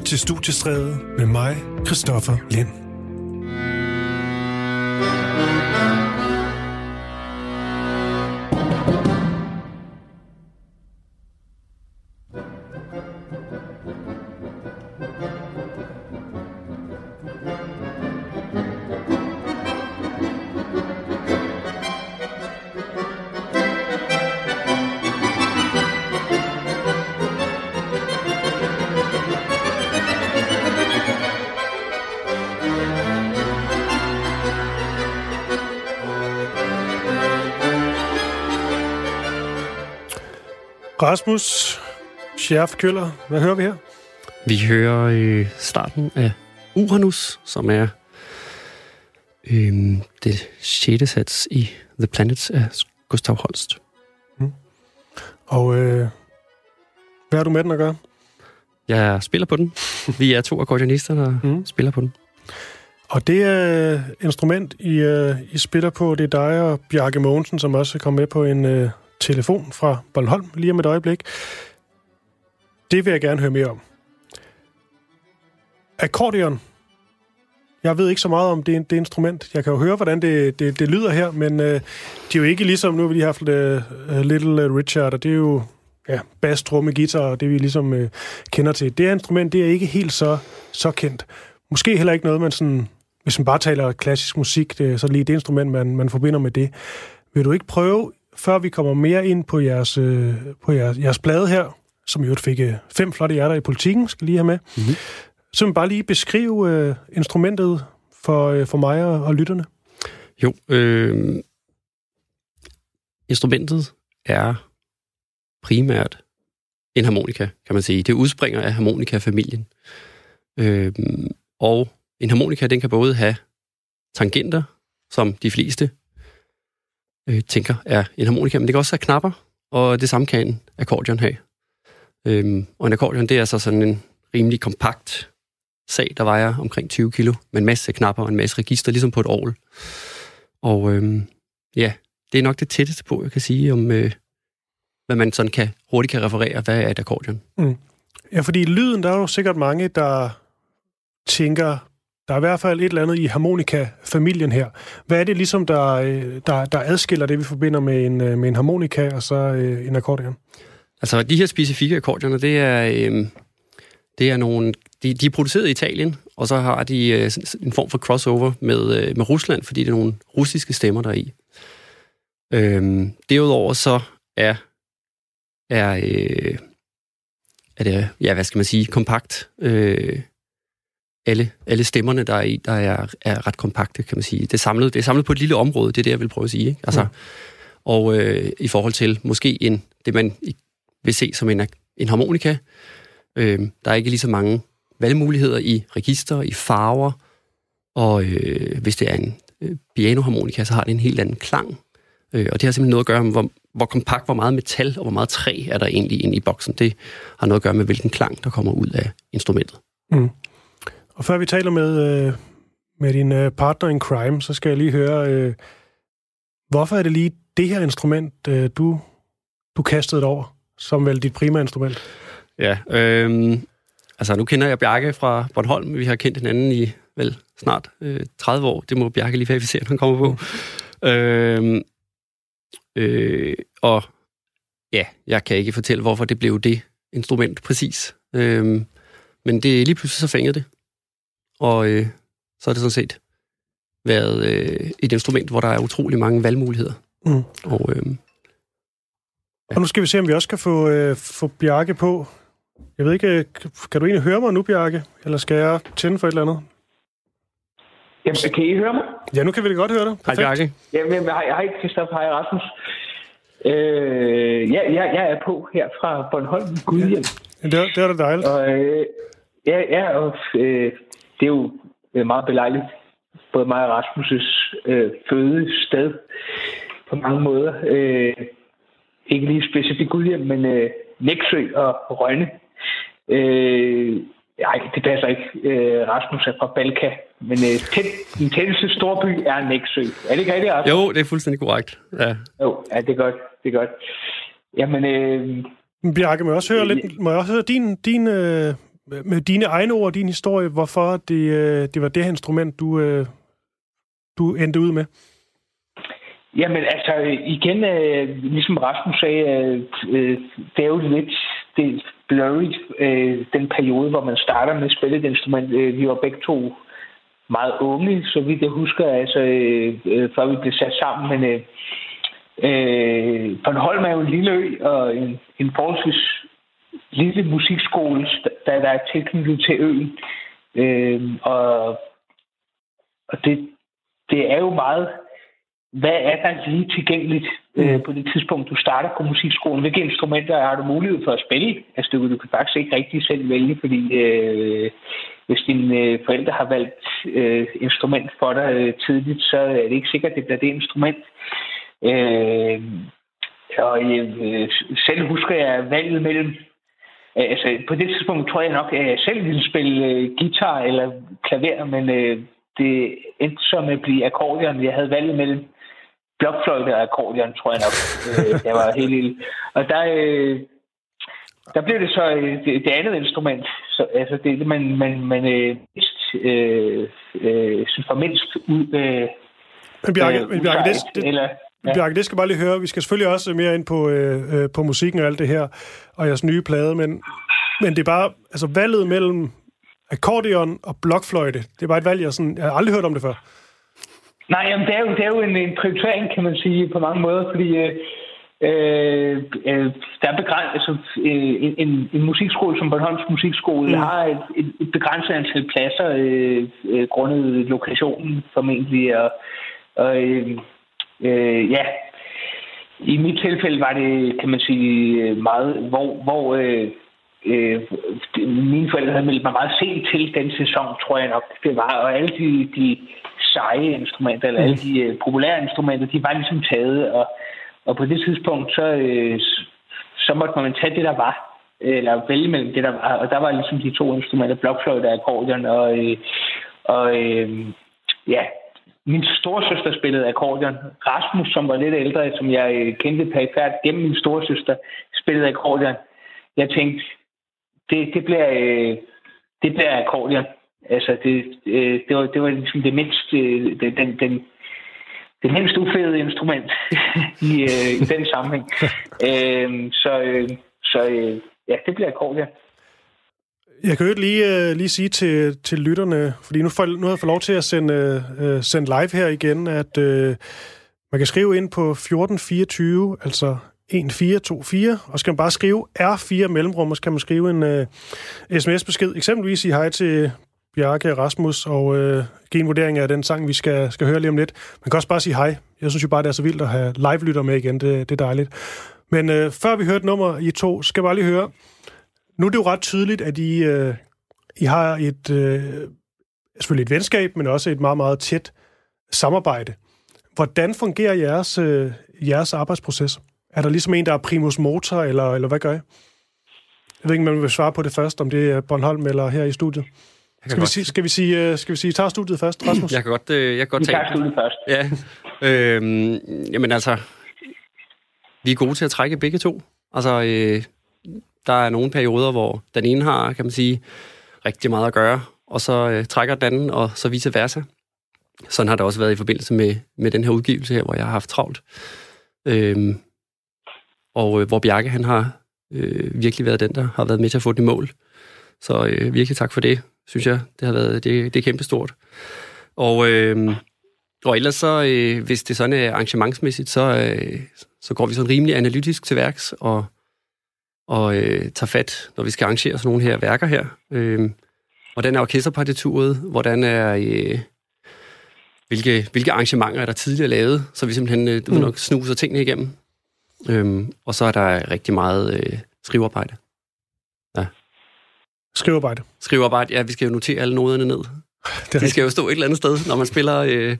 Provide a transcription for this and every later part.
lytter til Studiestræde med mig, Christoffer Lind. Rasmus Scherf Køller, hvad hører vi her? Vi hører øh, starten af Uranus, som er øh, det sjette sats i The Planets af Gustav Holst. Mm. Og øh, hvad har du med den at gøre? Jeg spiller på den. Vi er to akkordeonister, der mm. spiller på den. Og det øh, instrument, I, øh, I spiller på, det er dig og Bjarke Mogensen, som også kommet med på en øh, telefon fra Bornholm lige om et øjeblik. Det vil jeg gerne høre mere om. Akkordeon. Jeg ved ikke så meget om det, det instrument. Jeg kan jo høre, hvordan det, det, det lyder her, men øh, det er jo ikke ligesom, nu har vi lige haft uh, Little øh, Richard, og det er jo ja, bass, tromme, guitar, og det vi ligesom øh, kender til. Det instrument, det er ikke helt så, så kendt. Måske heller ikke noget, man sådan, hvis man bare taler klassisk musik, det er så lige det instrument, man, man forbinder med det. Vil du ikke prøve før vi kommer mere ind på jeres, øh, på jeres, jeres blade her, som jo fik øh, fem flotte hjerter i politikken, skal lige have med, mm-hmm. så bare lige beskrive øh, instrumentet for, øh, for mig og, og lytterne. Jo, øh, instrumentet er primært en harmonika, kan man sige. Det udspringer af harmonika-familien. Øh, og en harmonika, den kan både have tangenter, som de fleste øh, tænker er en harmonika, men det kan også have knapper, og det samme kan en akkordeon have. Øhm, og en akkordeon, det er altså sådan en rimelig kompakt sag, der vejer omkring 20 kilo, med en masse knapper og en masse register, ligesom på et orgel. Og øhm, ja, det er nok det tætteste på, jeg kan sige, om øh, hvad man sådan kan, hurtigt kan referere, hvad er et akkordeon. Mm. Ja, fordi lyden, der er jo sikkert mange, der tænker, der er i hvert fald et eller andet i harmonika-familien her. Hvad er det ligesom, der, øh, der, der adskiller det, vi forbinder med en, øh, med en harmonika og så øh, en akkordeon? Altså, de her specifikke akkordeoner, det er, øh, det er nogle... De, de er produceret i Italien, og så har de øh, en form for crossover med, øh, med Rusland, fordi det er nogle russiske stemmer, der er i. Øh, derudover så er, er, øh, er det, ja, hvad skal man sige, kompakt. Øh, alle, alle stemmerne, der er i, der er, er ret kompakte, kan man sige. Det er, samlet, det er samlet på et lille område, det er det, jeg vil prøve at sige. Ikke? Altså, mm. Og øh, i forhold til måske en, det, man vil se som en, en harmonika, øh, der er ikke lige så mange valgmuligheder i register, i farver, og øh, hvis det er en øh, pianoharmonika, så har det en helt anden klang. Øh, og det har simpelthen noget at gøre med, hvor, hvor kompakt, hvor meget metal og hvor meget træ er der egentlig inde i boksen. Det har noget at gøre med, hvilken klang, der kommer ud af instrumentet. Mm. Og før vi taler med, øh, med din øh, partner in crime, så skal jeg lige høre, øh, hvorfor er det lige det her instrument, øh, du, du kastede over, som vel dit primære instrument? Ja, øh, altså nu kender jeg Bjarke fra Bornholm. Vi har kendt hinanden i vel snart øh, 30 år. Det må Bjarke lige verificere, når han kommer på. Mm. Øh, øh, og ja, jeg kan ikke fortælle, hvorfor det blev det instrument præcis. Øh, men det lige pludselig så fængede det. Og øh, så er det sådan set været øh, et instrument, hvor der er utrolig mange valgmuligheder. Mm. Og, øh, ja. og nu skal vi se, om vi også kan få, øh, få Bjarke på. Jeg ved ikke, kan du egentlig høre mig nu, Bjarke? Eller skal jeg tænde for et eller andet? Jamen, kan I høre mig? Ja, nu kan vi da godt høre dig. Hej, Bjarke. Jamen, hej, hej Christoph, hej Rasmus. Øh, ja, jeg, jeg er på her fra Bornholm. Gud, ja. Det, er, det er da dejligt. Og, øh, ja, ja, og øh, det er jo meget belejligt. Både mig og Rasmus' øh, fødested på mange måder. Øh, ikke lige specifikt Gudhjem, men øh, Næksø og Rønne. Øh, nej, det passer ikke. Øh, Rasmus er fra Balka. Men øh, tæt, den tætteste storby er Næksø. Er det ikke rigtigt, Rasmus? Jo, det er fuldstændig korrekt. Ja. Jo, ja, det er godt. Det er godt. Jamen, øh, Bjarke, må jeg også høre, lidt, må jeg også høre din, din øh, med dine egne ord, din historie, hvorfor det, øh, det var det her instrument, du, øh, du endte ud med? Jamen altså, igen, øh, ligesom Rasmus sagde, øh, øh det er jo lidt det blurry, øh, den periode, hvor man starter med at spille et instrument. Øh, vi var begge to meget unge, så vidt jeg husker, altså, øh, før vi blev sat sammen. Men øh, øh, Bornholm er jo en lille ø, og en, en forholdsvis lille musikskole, der, der er tilknyttet til øen. Øh, og og det, det er jo meget hvad er der lige tilgængeligt øh, mm. på det tidspunkt, du starter på musikskolen? Hvilke instrumenter har du mulighed for at spille? Altså, du, du kan faktisk ikke rigtig selv vælge, fordi øh, hvis dine øh, forældre har valgt øh, instrument for dig øh, tidligt, så er det ikke sikkert, at det bliver det instrument. Øh, og øh, selv husker jeg valget mellem Altså, på det tidspunkt tror jeg nok, at jeg selv ville spille øh, guitar eller klaver, men øh, det endte så med at blive akkordeon. Jeg havde valget mellem blokfløjte og akkordeon, tror jeg nok. øh, jeg var helt lille. Og der, øh, der blev det så øh, det, det andet instrument. Så, altså det, man, man, man øh, øh, øh, for mindst ud... Øh, men Bjarke, øh, men Bjarke, det, det, eller, ja. Bjarke, det skal bare lige høre. Vi skal selvfølgelig også mere ind på, øh, øh, på musikken og alt det her, og jeres nye plade, men, men det er bare, altså valget mellem akkordeon og blokfløjte, det er bare et valg, jeg, sådan, jeg har aldrig hørt om det før. Nej, jamen, det er jo, det er jo en, en prioritering, kan man sige, på mange måder, fordi øh, øh, øh der er begrænset, altså, øh, en, en musikskole som Bornholms Musikskole mm. har et, et, et begrænset antal pladser, øh, øh, grundet lokationen formentlig, og, og øh, øh, ja, i mit tilfælde var det, kan man sige, meget, hvor, hvor øh, øh, mine forældre havde meldt mig meget sent til den sæson, tror jeg nok, det var. Og alle de, de seje instrumenter, eller alle de øh, populære instrumenter, de var ligesom taget, og, og på det tidspunkt, så, øh, så måtte man tage det, der var, øh, eller vælge mellem det, der var, og der var ligesom de to instrumenter, blokfløjte og akkordeon, og, øh, og øh, ja, min storesøster spillede akkordeon. Rasmus, som var lidt ældre, som jeg kendte perifært gennem min storesøster, spillede akkordeon. Jeg tænkte, det, det bliver, det bliver akkordeon. Altså, det, øh, det, var, det var ligesom det mindst, øh, den, den, det mindst ufede instrument i, øh, i den sammenhæng. øh, så øh, så øh, ja, det bliver akkordeon. Jeg kan jo lige, uh, lige sige til, til lytterne, fordi nu, får, nu har jeg fået lov til at sende, uh, sende live her igen, at uh, man kan skrive ind på 1424, altså 1424, og skal man bare skrive R4 mellemrum, og så kan man skrive en uh, sms-besked. Eksempelvis sige hej til Bjarke Rasmus og øh, give en vurdering af den sang, vi skal, skal høre lige om lidt. Man kan også bare sige hej. Jeg synes jo bare, det er så vildt at have live-lytter med igen. Det, det er dejligt. Men øh, før vi hører et nummer i to, skal jeg bare lige høre. Nu er det jo ret tydeligt, at I, øh, I har et, øh, selvfølgelig et venskab, men også et meget, meget tæt samarbejde. Hvordan fungerer jeres, øh, jeres arbejdsproces? Er der ligesom en, der er primus motor, eller, eller hvad gør I? Jeg ved ikke, om man vil svare på det først, om det er Bornholm eller her i studiet. Skal vi, sige, skal vi sige, skal vi sige, tager studiet først, Rasmus? Jeg kan godt, øh, jeg kan godt tage... Vi tager studiet først. Ja. Øhm, jamen altså, vi er gode til at trække begge to. Altså, øh, der er nogle perioder, hvor den ene har, kan man sige, rigtig meget at gøre, og så øh, trækker den anden, og så vice versa. Sådan har det også været i forbindelse med, med den her udgivelse her, hvor jeg har haft travlt. Øhm, og øh, hvor Bjarke, han har øh, virkelig været den, der har været med til at få det i mål. Så øh, virkelig tak for det synes jeg. Det har været det, det er kæmpestort. Og, øh, og ellers så, øh, hvis det sådan er arrangementsmæssigt, så, øh, så går vi sådan rimelig analytisk til værks og, og øh, tager fat, når vi skal arrangere sådan nogle her værker her. Øh, hvordan er orkesterpartituret? Hvordan er... Øh, hvilke, hvilke arrangementer er der tidligere lavet, så vi simpelthen øh, mm. nok snuser tingene igennem. Øhm, og så er der rigtig meget øh, skrivearbejde. Skrivearbejde. Skrivearbejde, ja, vi skal jo notere alle noderne ned. Det De skal jo stå et eller andet sted. Når man spiller øh,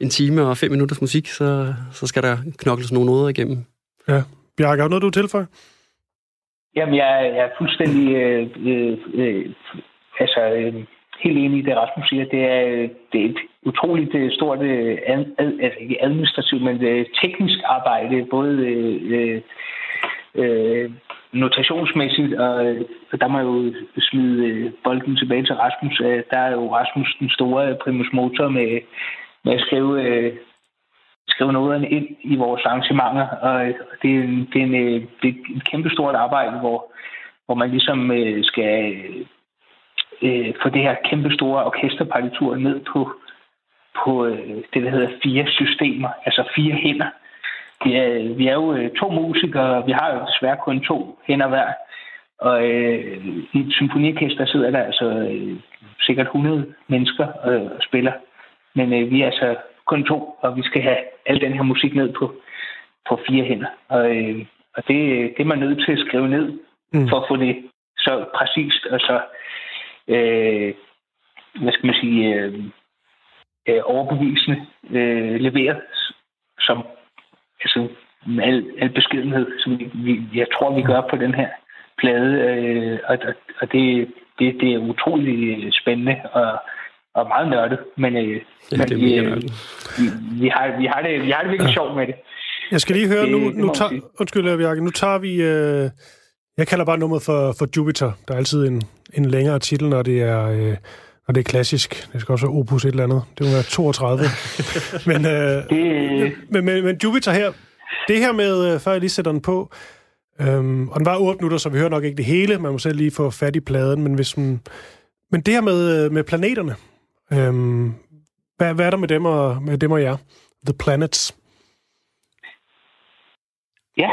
en time og fem minutters musik, så, så skal der knokles nogle noder igennem. Ja. Bjarke, har du noget, du tilføjer? Jamen, jeg, jeg er fuldstændig øh, øh, øh, altså, øh, helt enig i det, Rasmus siger. Det er, øh, det er et utroligt øh, stort, øh, ad, altså ikke administrativt, men øh, teknisk arbejde, både øh, øh, øh, notationsmæssigt, og, og der må jeg jo smide øh, bolden tilbage til Rasmus. Øh, der er jo Rasmus den store primus motor med, med at skrive, øh, skrive noget ind i vores arrangementer, og det er, det er, en, det er øh, et kæmpe stort arbejde, hvor, hvor man ligesom øh, skal øh, få det her kæmpe store orkesterpartitur ned på, på øh, det, der hedder fire systemer, altså fire hænder. Vi er, vi er jo øh, to musikere, vi har jo desværre kun to hænder hver. Og øh, i et symfoniorkester sidder der altså øh, sikkert 100 mennesker øh, og spiller. Men øh, vi er altså kun to, og vi skal have al den her musik ned på, på fire hænder. Og, øh, og det, det er man nødt til at skrive ned, mm. for at få det så præcist og så, øh, hvad skal man sige, øh, øh, overbevisende øh, leveret, som altså, med al, al beskedenhed, som vi, vi, jeg tror, vi gør på den her plade. Øh, og og det, det, det er utrolig spændende og, og meget nørdet, men, øh, ja, men vi, øh, vi, vi, har, vi, har det, vi har det virkelig ja. sjovt med det. Jeg skal lige høre, det, nu, nu tager, undskyld, Bjarke, nu tager vi, øh, jeg kalder bare nummeret for, for Jupiter. Der er altid en, en længere titel, når det er, øh, når det er klassisk. Det skal også være opus et eller andet. Det vil være 32. men, øh, det... men, men, men Jupiter her, det her med, øh, før jeg lige sætter den på, øhm, og den var 8 minutter, så vi hører nok ikke det hele. Man må selv lige få fat i pladen, men hvis man... Men det her med, øh, med planeterne, øhm, hvad, hvad er der med dem og, med dem og jer? The Planets. Ja,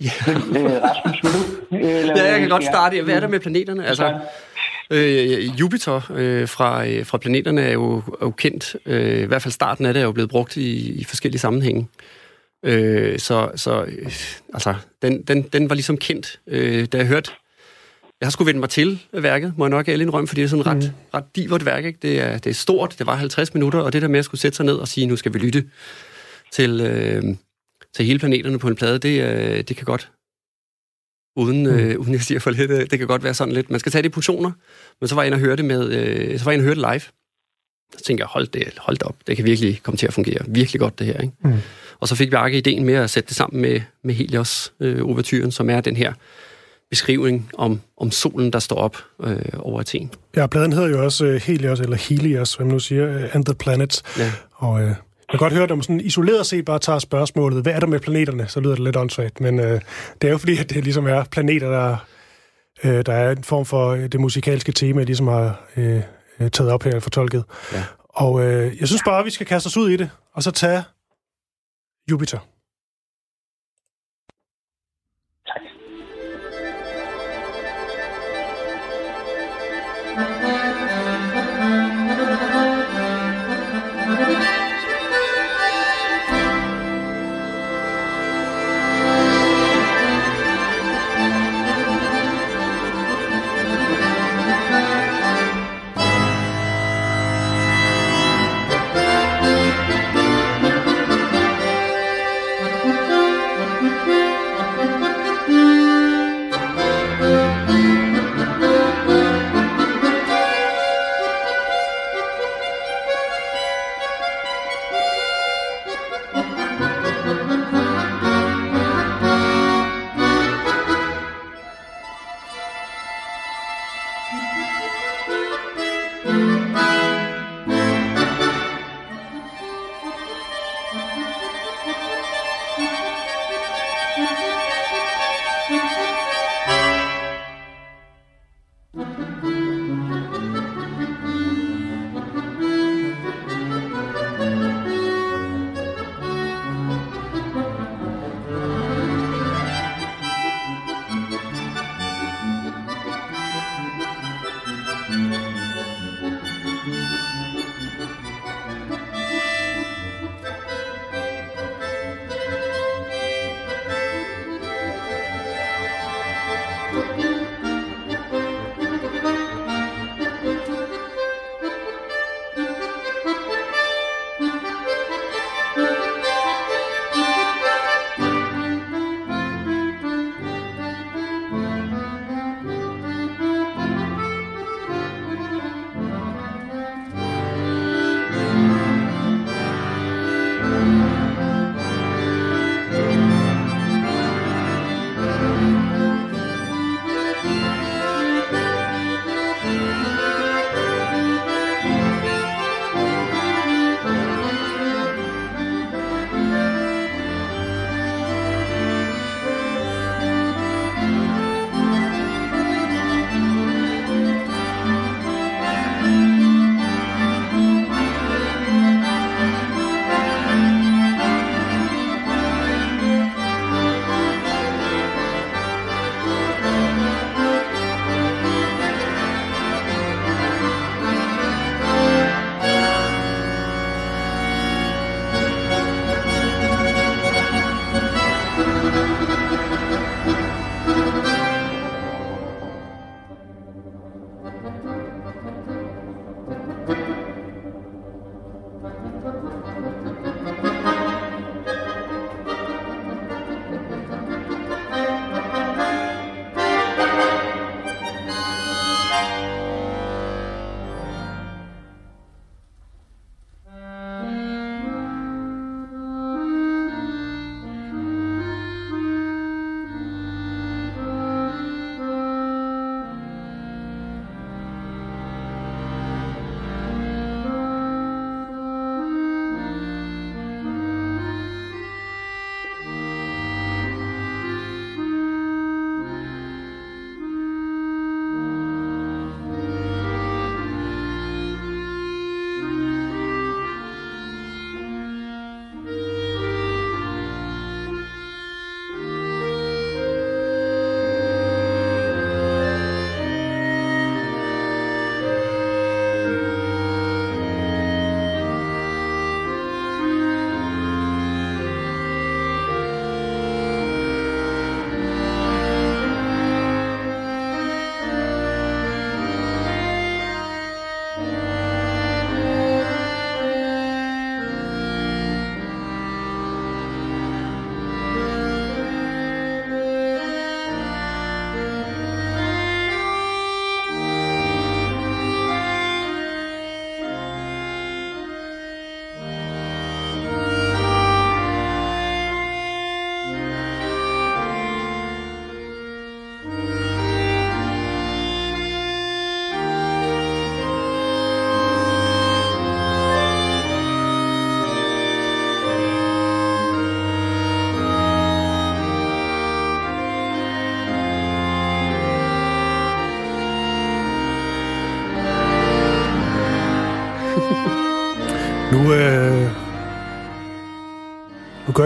Ja. Øh, Rasmus, vil du? Eller, ja, jeg kan godt starte. Hvad er der med planeterne? Altså, øh, Jupiter øh, fra, øh, fra planeterne er jo, er jo kendt. Øh, I hvert fald starten af det er jo blevet brugt i, i forskellige sammenhænge. Øh, så så øh, altså, den, den, den var ligesom kendt, øh, da jeg hørte jeg har sgu vendt mig til værket, må jeg nok ærlig indrømme, fordi det er sådan ret, mm. ret divert værk. Ikke? Det, er, det er stort, det var 50 minutter, og det der med at skulle sætte sig ned og sige, nu skal vi lytte til, øh, til hele planeterne på en plade, det, øh, det kan godt, uden, mm. øh, uden jeg siger for lidt, øh, det kan godt være sådan lidt, man skal tage det i portioner, men så var jeg inde og høre det, med, øh, så var jeg inde og høre det live. Så tænkte jeg, hold det, hold det op, det kan virkelig komme til at fungere virkelig godt det her. Ikke? Mm. Og så fik vi ikke ideen med at sætte det sammen med, med Helios øh, overtyren, som er den her beskrivning om, om solen, der står op øh, over Athen. Ja, pladen hedder jo også uh, Helios, eller Helios, hvad man nu siger, uh, and the Planets. Ja. Og uh, jeg kan godt høre, at man sådan isoleret set bare tager spørgsmålet, hvad er der med planeterne, så lyder det lidt åndssvagt. Men uh, det er jo fordi, at det ligesom er planeter, der, uh, der er en form for det musikalske tema, jeg ligesom har uh, taget op her og fortolket. Ja. Og uh, jeg synes bare, at vi skal kaste os ud i det, og så tage Jupiter.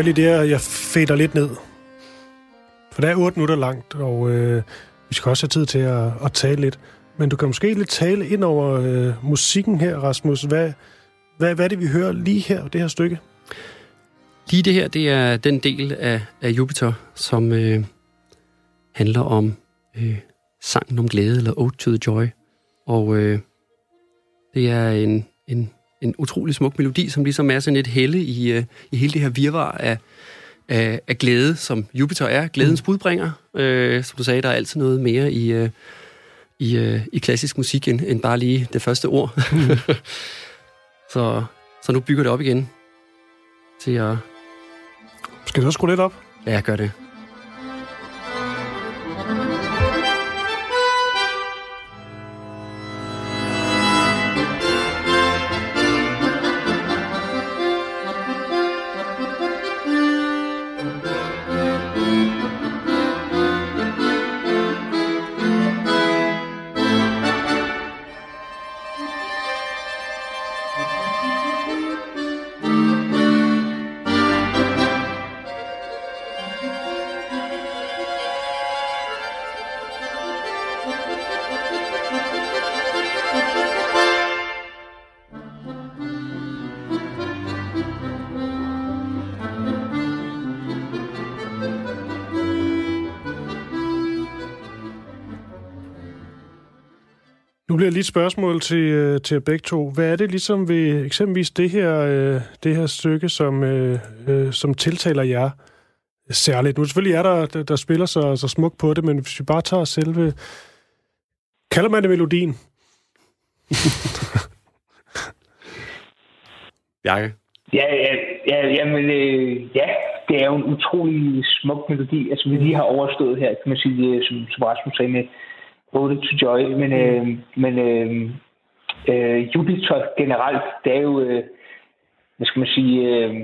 Gør jeg lige det, at jeg fader lidt ned. For det er 8 minutter langt, og øh, vi skal også have tid til at, at tale lidt. Men du kan måske lidt tale ind over øh, musikken her, Rasmus. Hvad, hvad, hvad er det, vi hører lige her, det her stykke? Lige det her, det er den del af, af Jupiter, som øh, handler om øh, sangen om glæde, eller Ode to the Joy. Og øh, det er en, en, en utrolig smuk melodi, som ligesom er sådan et helle i, øh, i hele det her virvar af, af, af glæde, som Jupiter er. Glædens mm. budbringer. Øh, som du sagde, der er altid noget mere i, øh, i, øh, i klassisk musik, end, end bare lige det første ord. Mm. så, så nu bygger det op igen til at... Skal du så skrue lidt op? Ja, jeg gør det. Bliver lige et spørgsmål til, øh, til jer begge to. Hvad er det ligesom ved eksempelvis det her, øh, det her stykke, som, øh, øh, som tiltaler jer særligt? Nu selvfølgelig er der, der, der spiller så, så smukt på det, men hvis vi bare tager selve... Kalder man det melodien? Bjarke? Ja, ja, ja, jamen, øh, ja, det er jo en utrolig smuk melodi. Altså, vi lige har overstået her, kan man sige, som, som Rasmus sagde med Ode to Joy. Men, øh, men øh, øh, Jupiter generelt, det er jo, øh, hvad skal man sige, øh,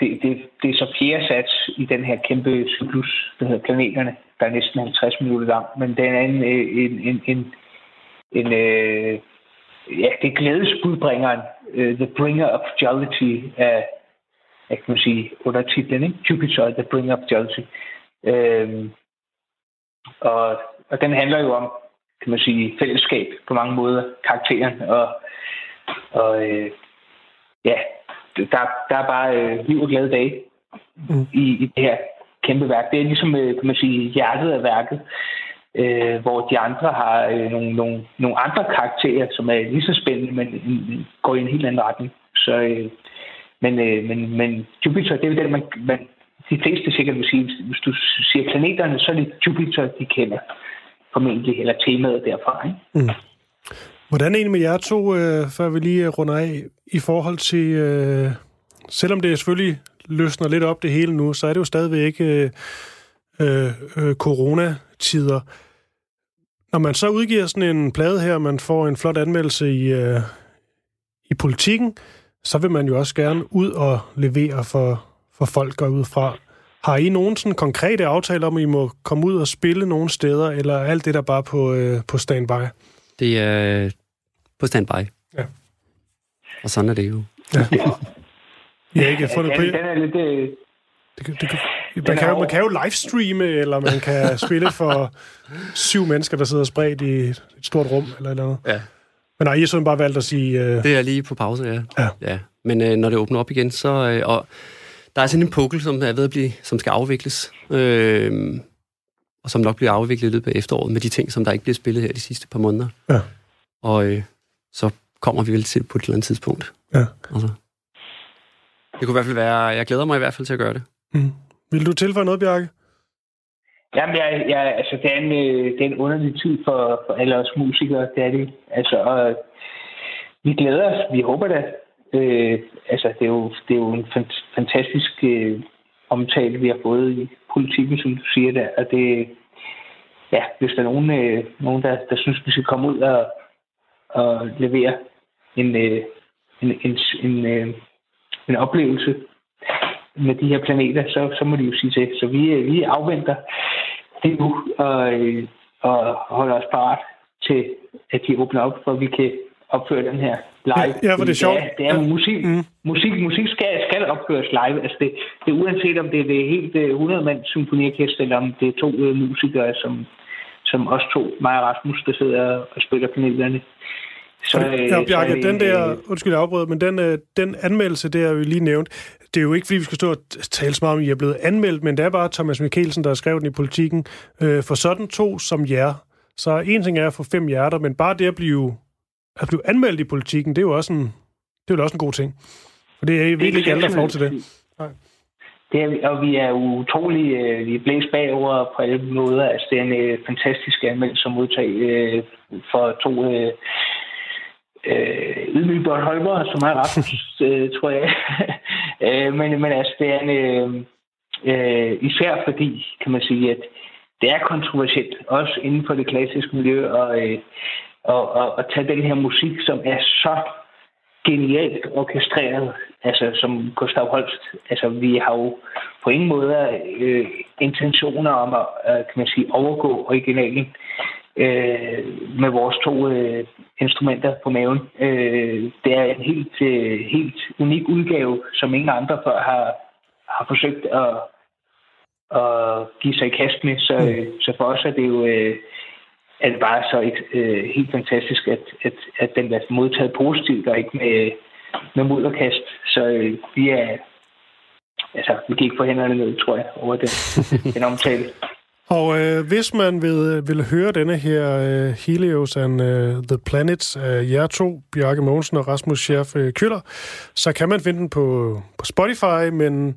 det, det, det er så fjerde sats i den her kæmpe cyklus, der hedder Planeterne, der er næsten 50 minutter lang. Men den er en, en, en, en, en øh, ja, det er glædesbudbringeren, uh, The Bringer of Jollity, af, jeg kan man sige, under titlen, ikke? Jupiter, The Bringer of Jollity. Øhm, og, og den handler jo om, kan man sige, fællesskab på mange måder, karakteren, og, og øh, ja, der, der er bare øh, liv og glade dage mm. i, i det her kæmpe værk. Det er ligesom, øh, kan man sige, hjertet af værket øh, hvor de andre har øh, nogle, nogle, nogle andre karakterer, som er lige så spændende, men går i en helt anden retning. Så, øh, men, øh, men, men Jupiter, det er jo den, man, man de fleste sikkert vil sige, hvis du siger planeterne, så er det Jupiter, de kender formentlig, eller temaet derfra. Ikke? Mm. Hvordan er det med jer to, øh, før vi lige runder af, i forhold til, øh, selvom det selvfølgelig løsner lidt op det hele nu, så er det jo stadigvæk øh, øh, øh coronatider. Når man så udgiver sådan en plade her, man får en flot anmeldelse i, øh, i politikken, så vil man jo også gerne ud og levere for, for folk går ud fra. Har I nogen sådan konkrete aftaler om, at I må komme ud og spille nogle steder, eller er alt det der bare på, øh, på standby? Det er på standby. Ja. Og sådan er det jo. Ja. Ja, ikke fundet på... Den, er lidt... Øh, Det, kan- det, kan- man, kan jo, man kan jo livestreame, eller man kan spille for syv mennesker, der sidder spredt i et stort rum, eller eller andet. Ja. Men nej, I har sådan bare valgt at sige... Øh, Det er lige på pause, ja. Ja. ja. Men øh, når det åbner op igen, så... Øh, og der er sådan en pukkel, som er ved at blive, som skal afvikles. Øh, og som nok bliver afviklet i løbet af efteråret med de ting, som der ikke bliver spillet her de sidste par måneder. Ja. Og øh, så kommer vi vel til på et eller andet tidspunkt. Ja. Altså. Det kunne i hvert fald være... Jeg glæder mig i hvert fald til at gøre det. mm. Vil du tilføje noget, Bjarke? Jamen, jeg, jeg, altså, det er, en, øh, det er en underlig tid for, for alle os musikere, det er det. Altså, og vi glæder os, vi håber da. Øh, altså, det er jo, det er jo en fant- fantastisk øh, omtale, vi har fået i politikken, som du siger der. Og det, ja, hvis der er nogen, øh, nogen der, der synes, vi skal komme ud og, og levere en, øh, en, en, en, øh, en oplevelse med de her planeter, så, så må de jo sige til. Så vi, øh, vi afventer det nu og, øh, og holder os parat til, at de åbner op, for vi kan opføre den her live. Ja, for det er sjovt. Det er, det er ja. musik, mm. musik, musik skal, skal opføres live. Altså det, det uanset om det er det helt uh, 100-mands symfoniorkester, eller om det er to uh, musikere, som, som os to, mig og Rasmus, der sidder og spiller panelerne. Så, ja, Bjarke, den der, undskyld, jeg afbryder, men den, den anmeldelse, det har vi lige nævnt, det er jo ikke, fordi vi skal stå og tale så meget om, at I er blevet anmeldt, men det er bare Thomas Mikkelsen, der har skrevet den i politikken. Øh, for sådan to som jer. Så en ting er at få fem hjerter, men bare det at blive, at blive anmeldt i politikken, det er jo også en, det er jo også en god ting. For det er virkelig ikke alle, der får til det. Nej. Det er, og vi er utrolig, øh, vi er blæst bagover på alle måder. Altså, det er en øh, fantastisk anmeldelse at modtage øh, for to øh, øh, ydmyge Bornholmer, som har ret, øh, tror jeg. øh, men, men altså, det er en, øh, øh, især fordi, kan man sige, at det er kontroversielt, også inden for det klassiske miljø, og, øh, og, og, og tage den her musik, som er så genialt orkestreret, altså som Gustav Holst. Altså, vi har jo på ingen måde øh, intentioner om at, øh, kan man sige, overgå originalen øh, med vores to øh, instrumenter på maven. Øh, det er en helt, øh, helt unik udgave, som ingen andre før har, har forsøgt at, at give sig i kast med. Så, øh, så for os er det jo øh, er det bare så øh, helt fantastisk, at, at, at den er modtaget positivt og ikke med, med mudderkast. Så øh, vi er altså, vi gik på hænderne ned, tror jeg, over den, den omtale. Og øh, hvis man vil, vil høre denne her øh, Helios and øh, The Planets af jer to, Bjarke Mogensen og Rasmus Scherf øh, Køller, så kan man finde den på, på Spotify, men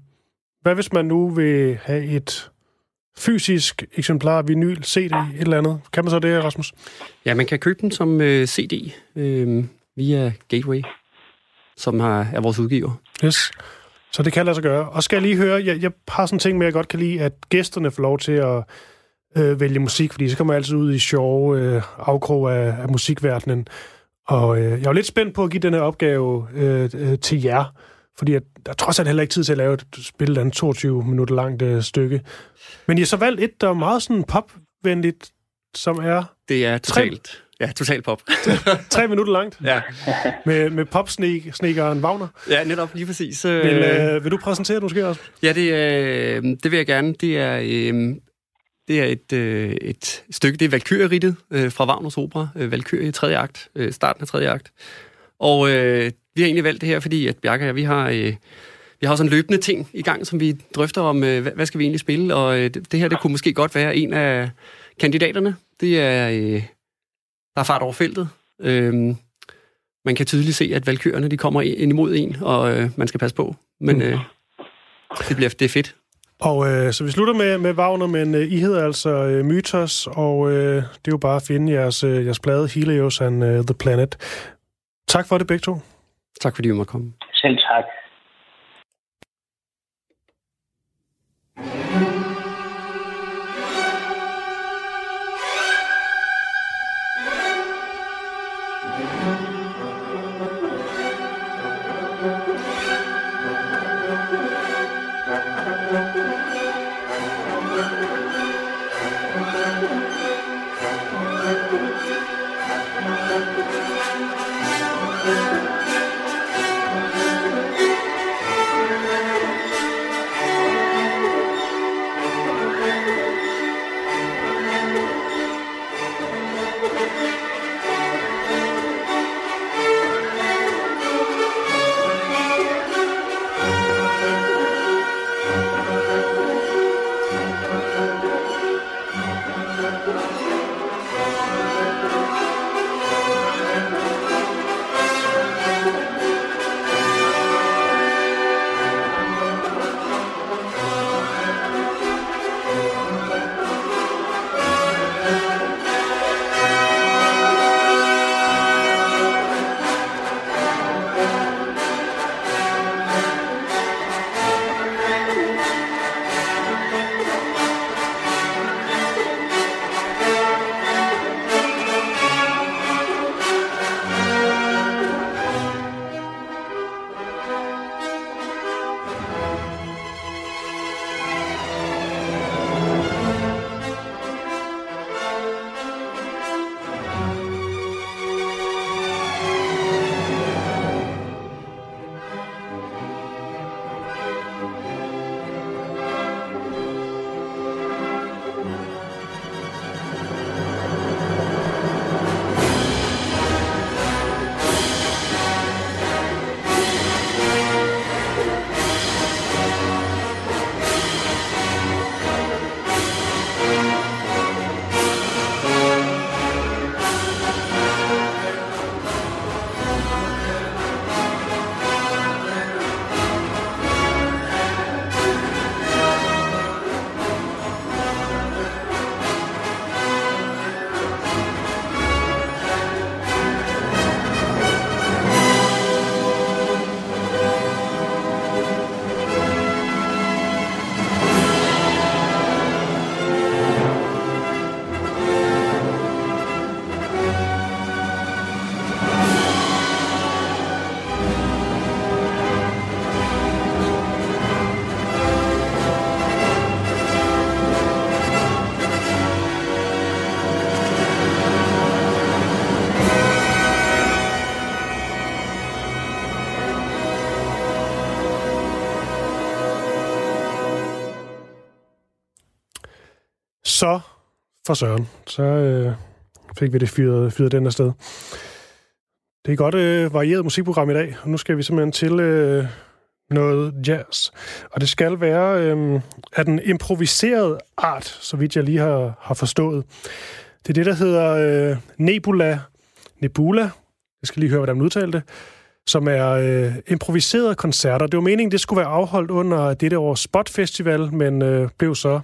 hvad hvis man nu vil have et fysisk eksemplar, vinyl, CD, et eller andet? Kan man så det, Rasmus? Ja, man kan købe den som øh, CD øh, via Gateway, som har, er vores udgiver. Yes. Så det kan lade sig gøre. Og skal jeg lige høre, jeg, jeg har sådan en ting med, at jeg godt kan lide, at gæsterne får lov til at øh, vælge musik, fordi så kommer man altid ud i sjove øh, afkrog af, af musikverdenen. Og øh, jeg er lidt spændt på at give den her opgave øh, øh, til jer, fordi at, der er trods alt heller ikke tid til at lave et spil af 22 minutter langt øh, stykke. Men I har så valgt et, der er meget sådan popvenligt, som er... Det er totalt... Tre, Ja, total pop. Tre minutter langt. Ja. Med, med popsnekeren Wagner. Ja, netop, lige præcis. Vil, øh, vil du præsentere det måske også? Ja, det, øh, det vil jeg gerne. Det er, øh, det er et, øh, et stykke, det er Valkyrie-rittet øh, fra Wagners opera. Øh, Valkyrie, tredje akt, øh, starten af tredje akt. Og øh, vi har egentlig valgt det her, fordi at Bjarke og jeg, vi har... Øh, vi har sådan løbende ting i gang, som vi drøfter om, øh, hvad, skal vi egentlig spille, og øh, det, her, det kunne måske godt være en af kandidaterne. Det er... Øh, der er fart over feltet. Øhm, man kan tydeligt se, at valkyrerne de kommer ind imod en, og øh, man skal passe på. Men øh, det, bliver, det er fedt. Og øh, så vi slutter med, med Wagner, men øh, I hedder altså øh, Mythos, og øh, det er jo bare at finde jeres, øh, jeres plade Helios and uh, The Planet. Tak for det begge to. Tak fordi du måtte komme. Selv tak. Så for søren, så øh, fik vi det fyret, fyret den afsted. Det er et godt øh, varieret musikprogram i dag, og nu skal vi simpelthen til øh, noget jazz. Og det skal være øh, af den improviserede art, så vidt jeg lige har, har forstået. Det er det, der hedder øh, Nebula. Nebula. Jeg skal lige høre, hvordan man udtalte det som er øh, improviserede koncerter. Det var meningen, det skulle være afholdt under dette års Spot Festival, men øh, blev så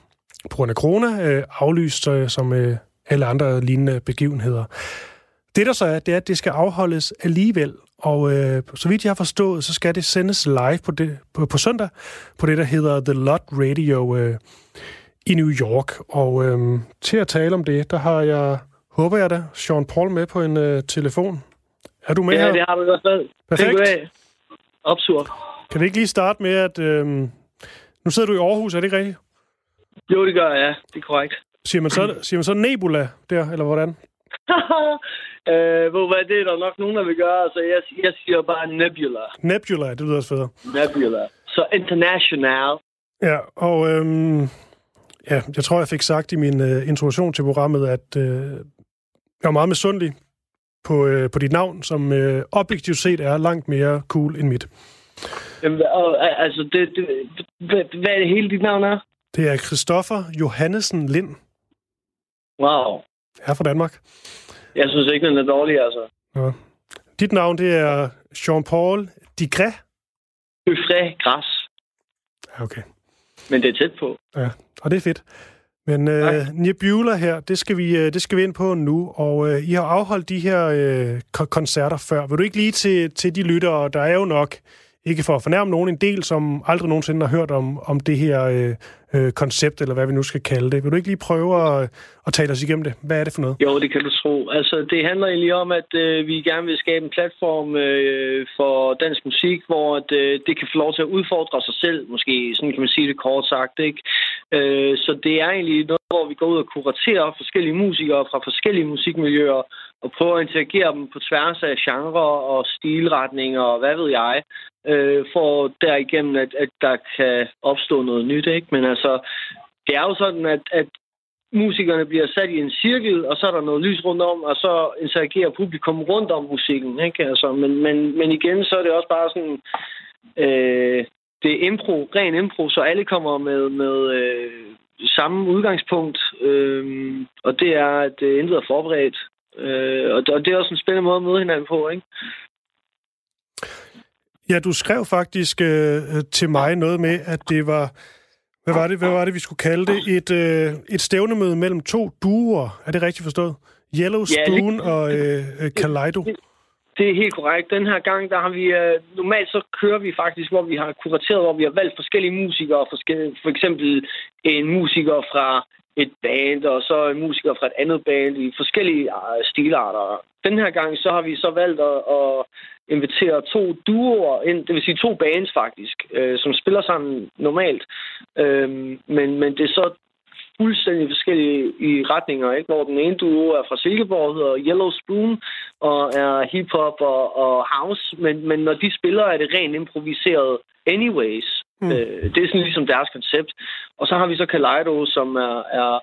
på grund af corona øh, aflyst øh, som øh, alle andre lignende begivenheder. Det der så er, det er, at det skal afholdes alligevel, og øh, så vidt jeg har forstået, så skal det sendes live på, det, på, på søndag på det, der hedder The Lot Radio øh, i New York. Og øh, til at tale om det, der har jeg, håber jeg da, Sean Paul med på en øh, telefon. Er du med ja, her? det har du i hvert fald. Perfekt. Opsur. Kan vi ikke lige starte med, at... Øh, nu sidder du i Aarhus, er det ikke rigtigt? Jo, det gør jeg, Det er korrekt. Siger man så, siger man så Nebula der, eller hvordan? øh, hvor hvad, det er der nok nogen, der vil gøre. Altså, jeg, jeg siger bare Nebula. Nebula, det lyder også federe. Nebula. Så international. Ja, og øhm, ja, jeg tror, jeg fik sagt i min øh, introduktion til programmet, at øh, jeg var meget misundelig på, øh, på dit navn, som øh, objektivt set er langt mere cool end mit. Jamen, og, altså, det, det, hvad, hvad er det hele dit navn er? Det er Christoffer Johannesen Lind. Wow. Er fra Danmark. Jeg synes ikke, den er dårlig, altså. Ja. Dit navn, det er Jean-Paul Digret. Øfre Græs. Ja, okay. Men det er tæt på. Ja, og det er fedt. Men øh, Nebula her, det skal, vi, øh, det skal vi ind på nu, og øh, I har afholdt de her øh, koncerter før. Vil du ikke lige til, til de lyttere, der er jo nok, ikke for at fornærme nogen, en del, som aldrig nogensinde har hørt om, om det her øh, øh, koncept, eller hvad vi nu skal kalde det. Vil du ikke lige prøve at, at tale os igennem det? Hvad er det for noget? Jo, det kan du tro. Altså, det handler egentlig om, at øh, vi gerne vil skabe en platform øh, for dansk musik, hvor at, øh, det kan få lov til at udfordre sig selv, måske sådan kan man sige det kort sagt. Ikke? Øh, så det er egentlig noget, hvor vi går ud og kuraterer forskellige musikere fra forskellige musikmiljøer, og prøver at interagere dem på tværs af genre og stilretninger og hvad ved jeg, øh, for derigennem, at, at der kan opstå noget nyt. Ikke? Men altså, det er jo sådan, at, at musikerne bliver sat i en cirkel, og så er der noget lys rundt om, og så interagerer publikum rundt om musikken. Ikke? Altså, men, men, men igen, så er det også bare sådan... Øh, det er impro, ren impro, så alle kommer med, med øh, samme udgangspunkt, øh, og det er, at det intet er forberedt. Øh, og det er også en spændende måde at møde hinanden på, ikke? Ja, du skrev faktisk øh, til mig noget med, at det var... Hvad var det, hvad var det vi skulle kalde det? Et, øh, et stævnemøde mellem to duer. Er det rigtigt forstået? Yellow Spoon ja, og øh, øh, Kaleido. Det, det er helt korrekt. Den her gang, der har vi... Øh, normalt så kører vi faktisk, hvor vi har kurateret, hvor vi har valgt forskellige musikere. Forskellige, for eksempel en musiker fra et band, og så musikere fra et andet band i forskellige øh, stilarter. Den her gang, så har vi så valgt at, at invitere to duoer ind, det vil sige to bands faktisk, øh, som spiller sammen normalt. Øh, men, men det er så fuldstændig forskellige i retninger, ikke? hvor den ene duo er fra Silkeborg, hedder Yellow Spoon, og er hiphop og, og house, men, men når de spiller, er det rent improviseret anyways. Mm. Øh, det er sådan ligesom deres koncept. Og så har vi så Kaleido, som er, er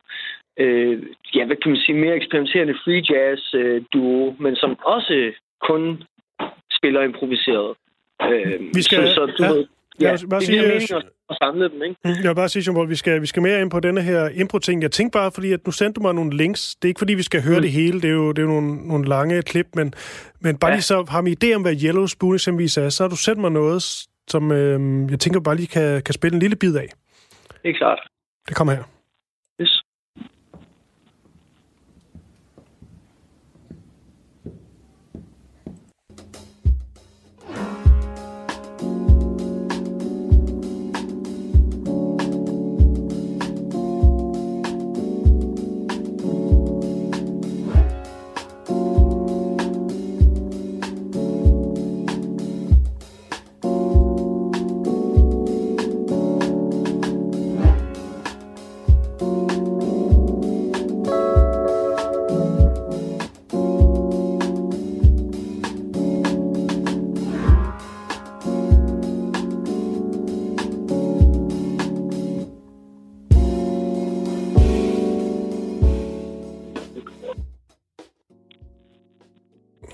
øh, ja, hvad kan man sige, mere eksperimenterende free jazz øh, duo, men som også kun spiller improviseret. Øh, vi skal, så, så du ja. ved, Ja, jeg bare det sige, meningen at, samle dem, ikke? Mm, jeg vil bare sige, Jean vi skal, vi skal mere ind på denne her impro-ting. Jeg tænkte bare, fordi at nu sendte du mig nogle links. Det er ikke, fordi vi skal høre mm. det hele. Det er jo, det er jo nogle, nogle lange klip, men, men bare ja. lige så har vi idé om, hvad Yellow Spoon eksempelvis er. Så har du sendt mig noget, som øh, jeg tænker bare lige kan, kan spille en lille bid af. Er klart. Det kommer her.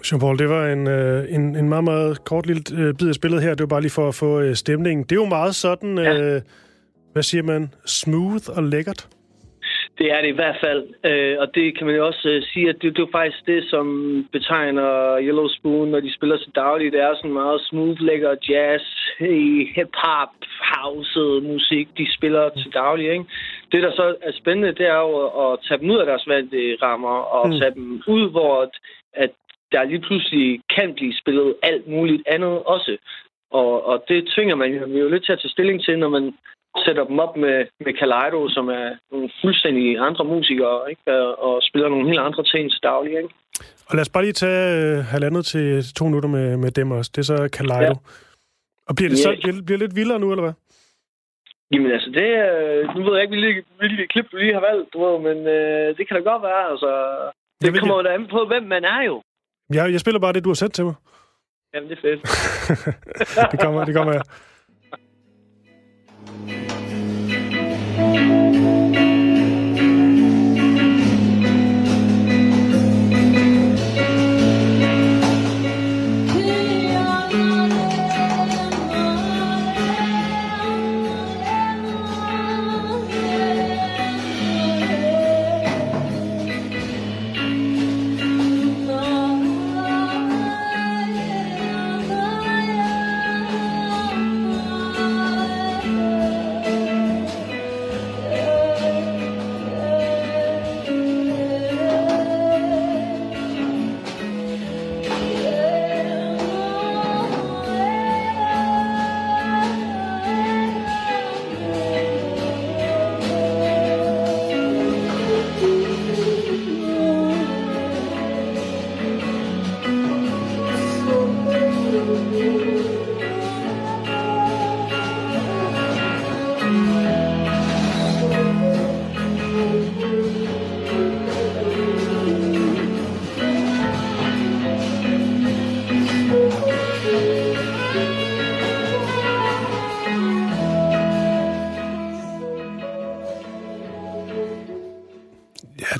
Jean-Paul, det var en, øh, en, en meget, meget kort lille øh, bid af spillet her. Det var bare lige for at få øh, stemningen. Det er jo meget sådan, ja. øh, hvad siger man, smooth og lækkert. Det er det i hvert fald, øh, og det kan man jo også øh, sige, at det, det er faktisk det, som betegner Yellow Spoon, når de spiller så dagligt. Det er sådan meget smooth, lækker jazz, hip-hop, house musik, de spiller til daglig. Ikke? Det, der så er spændende, det er jo at tage dem ud af deres vante rammer og mm. tage dem ud, hvor at der lige pludselig kan blive spillet alt muligt andet også. Og, og det tvinger man jo, lidt til at tage stilling til, når man sætter dem op med, med Kaleido, som er nogle fuldstændig andre musikere, ikke? og spiller nogle helt andre ting til daglig. Ikke? Og lad os bare lige tage øh, halvandet til to minutter med, med dem også. Det er så Kaleido. Ja. Og bliver det så bliver, bliver lidt vildere nu, eller hvad? Jamen altså, det, nu ved jeg ikke, hvilke, hvilke klip du lige har valgt, du ved, men øh, det kan da godt være. Altså, det kommer jo da an på, hvem man er jo. Ja, jeg spiller bare det, du har sendt til mig. Jamen, det er fedt. det kommer, det kommer jeg.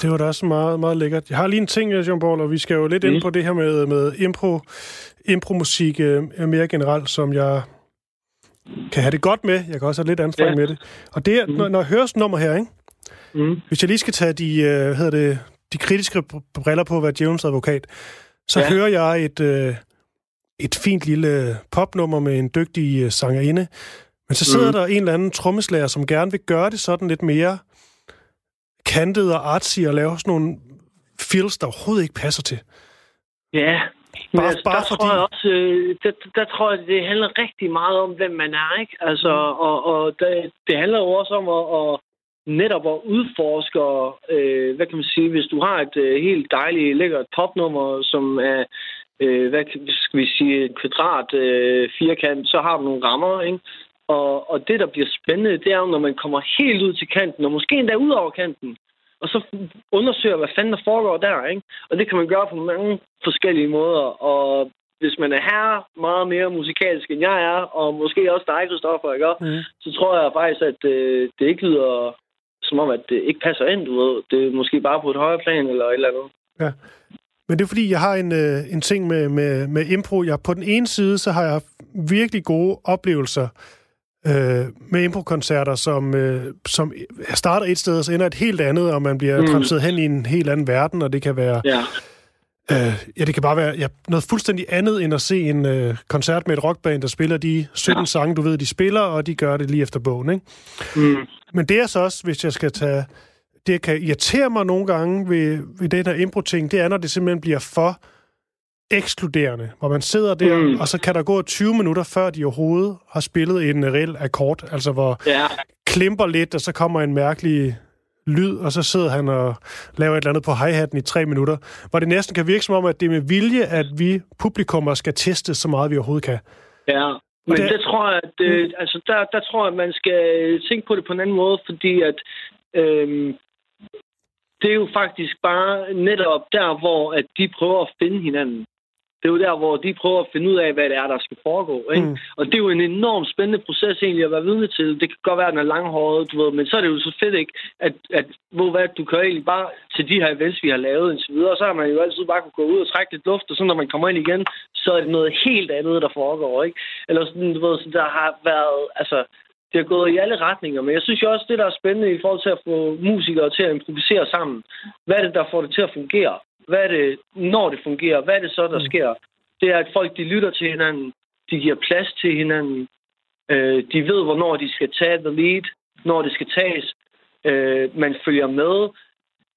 det var da også meget, meget lækkert. Jeg har lige en ting, Jean Paul, og vi skal jo lidt mm. ind på det her med, med impro, impro-musik øh, mere generelt, som jeg kan have det godt med. Jeg kan også have lidt anstrengt ja. med det. Og det er, mm. når, når jeg hører sådan nummer her, ikke? Mm. hvis jeg lige skal tage de, øh, hedder det, de kritiske briller på at være Jones advokat, så ja. hører jeg et, øh, et fint lille popnummer med en dygtig øh, sangerinde, men så sidder mm. der en eller anden trommeslager, som gerne vil gøre det sådan lidt mere kantet og artsy og lave sådan nogle feels, der overhovedet ikke passer til. Ja, men bare, altså, bare der, fordi... tror jeg også, øh, der, der tror jeg, det handler rigtig meget om, hvem man er, ikke? Altså, mm. og, og det, det handler jo også om at, at netop at udforske, øh, hvad kan man sige, hvis du har et øh, helt dejligt, lækkert popnummer, som er, øh, hvad skal vi sige, et kvadrat øh, firkant, så har du nogle rammer, ikke? Og, og det, der bliver spændende, det er jo, når man kommer helt ud til kanten, og måske endda ud over kanten, og så undersøger, hvad fanden der foregår der, ikke? Og det kan man gøre på mange forskellige måder, og hvis man er her meget mere musikalsk, end jeg er, og måske også dig, Christoffer, ikke? Mm. så tror jeg faktisk, at øh, det ikke lyder som om, at det ikke passer ind, du ved. Det er måske bare på et højere plan, eller et eller andet. Ja. Men det er fordi, jeg har en, øh, en ting med, med, med impro. Jeg, på den ene side, så har jeg virkelig gode oplevelser øh, med improkoncerter, som, øh, som starter et sted, og så ender et helt andet, og man bliver mm. transporteret hen i en helt anden verden, og det kan være... Ja. Øh, ja, det kan bare være ja, noget fuldstændig andet, end at se en øh, koncert med et rockband, der spiller de 17 ja. sange, du ved, de spiller, og de gør det lige efter bogen, ikke? Mm. Men det er så også, hvis jeg skal tage... Det kan irritere mig nogle gange ved, ved det der impro-ting, det er, når det simpelthen bliver for ekskluderende, hvor man sidder der, mm. og så kan der gå 20 minutter, før de overhovedet har spillet en reel akkord, altså hvor ja. klimper lidt, og så kommer en mærkelig lyd, og så sidder han og laver et eller andet på hi-hatten i tre minutter, hvor det næsten kan virke som om, at det er med vilje, at vi publikummer skal teste så meget, vi overhovedet kan. Ja, men det, det tror jeg, at, det, mm. altså der, der tror jeg, at man skal tænke på det på en anden måde, fordi at øhm, det er jo faktisk bare netop der, hvor at de prøver at finde hinanden. Det er jo der, hvor de prøver at finde ud af, hvad det er, der skal foregå. Ikke? Mm. Og det er jo en enormt spændende proces egentlig at være vidne til. Det kan godt være, at den er langhåret, du ved, men så er det jo så fedt ikke, at, at hvor, hvad, du kan egentlig bare til de her events, vi har lavet indtil videre, så har man jo altid bare kunne gå ud og trække lidt luft, og så når man kommer ind igen, så er det noget helt andet, der foregår. Ikke? Eller sådan, du ved, så der har været, altså, det har gået i alle retninger, men jeg synes jo også, det der er spændende i forhold til at få musikere til at improvisere sammen. Hvad er det, der får det til at fungere? Hvad er det, når det fungerer? Hvad er det så, der mm. sker? Det er, at folk de lytter til hinanden, de giver plads til hinanden, øh, de ved, hvornår de skal tage the lead, når det skal tages, øh, man følger med.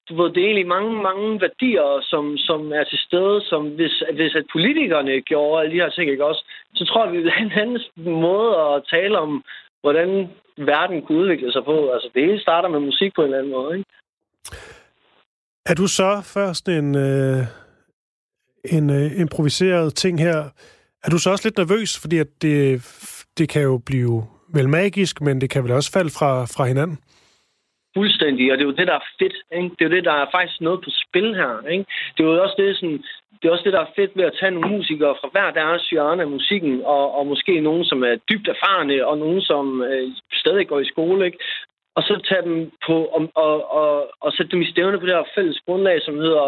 Du ved, det er egentlig mange, mange værdier, som, som er til stede, som hvis, hvis at politikerne gjorde alle de her ting, ikke også, så tror jeg, vi vil have en anden måde at tale om, hvordan verden kunne udvikle sig på. Altså, det hele starter med musik på en eller anden måde, ikke? Er du så først en, øh, en øh, improviseret ting her? Er du så også lidt nervøs, fordi at det, det kan jo blive vel magisk, men det kan vel også falde fra, fra hinanden? Fuldstændig, og det er jo det, der er fedt. Ikke? Det er jo det, der er faktisk noget på spil her. Ikke? Det er jo også det, sådan, det er også det, der er fedt ved at tage nogle musikere fra hver deres hjørne af musikken, og, og måske nogen, som er dybt erfarne, og nogen, som øh, stadig går i skole, ikke? Og så tage dem på, og, og, og, og sætte dem i stævne på det her fælles grundlag, som hedder,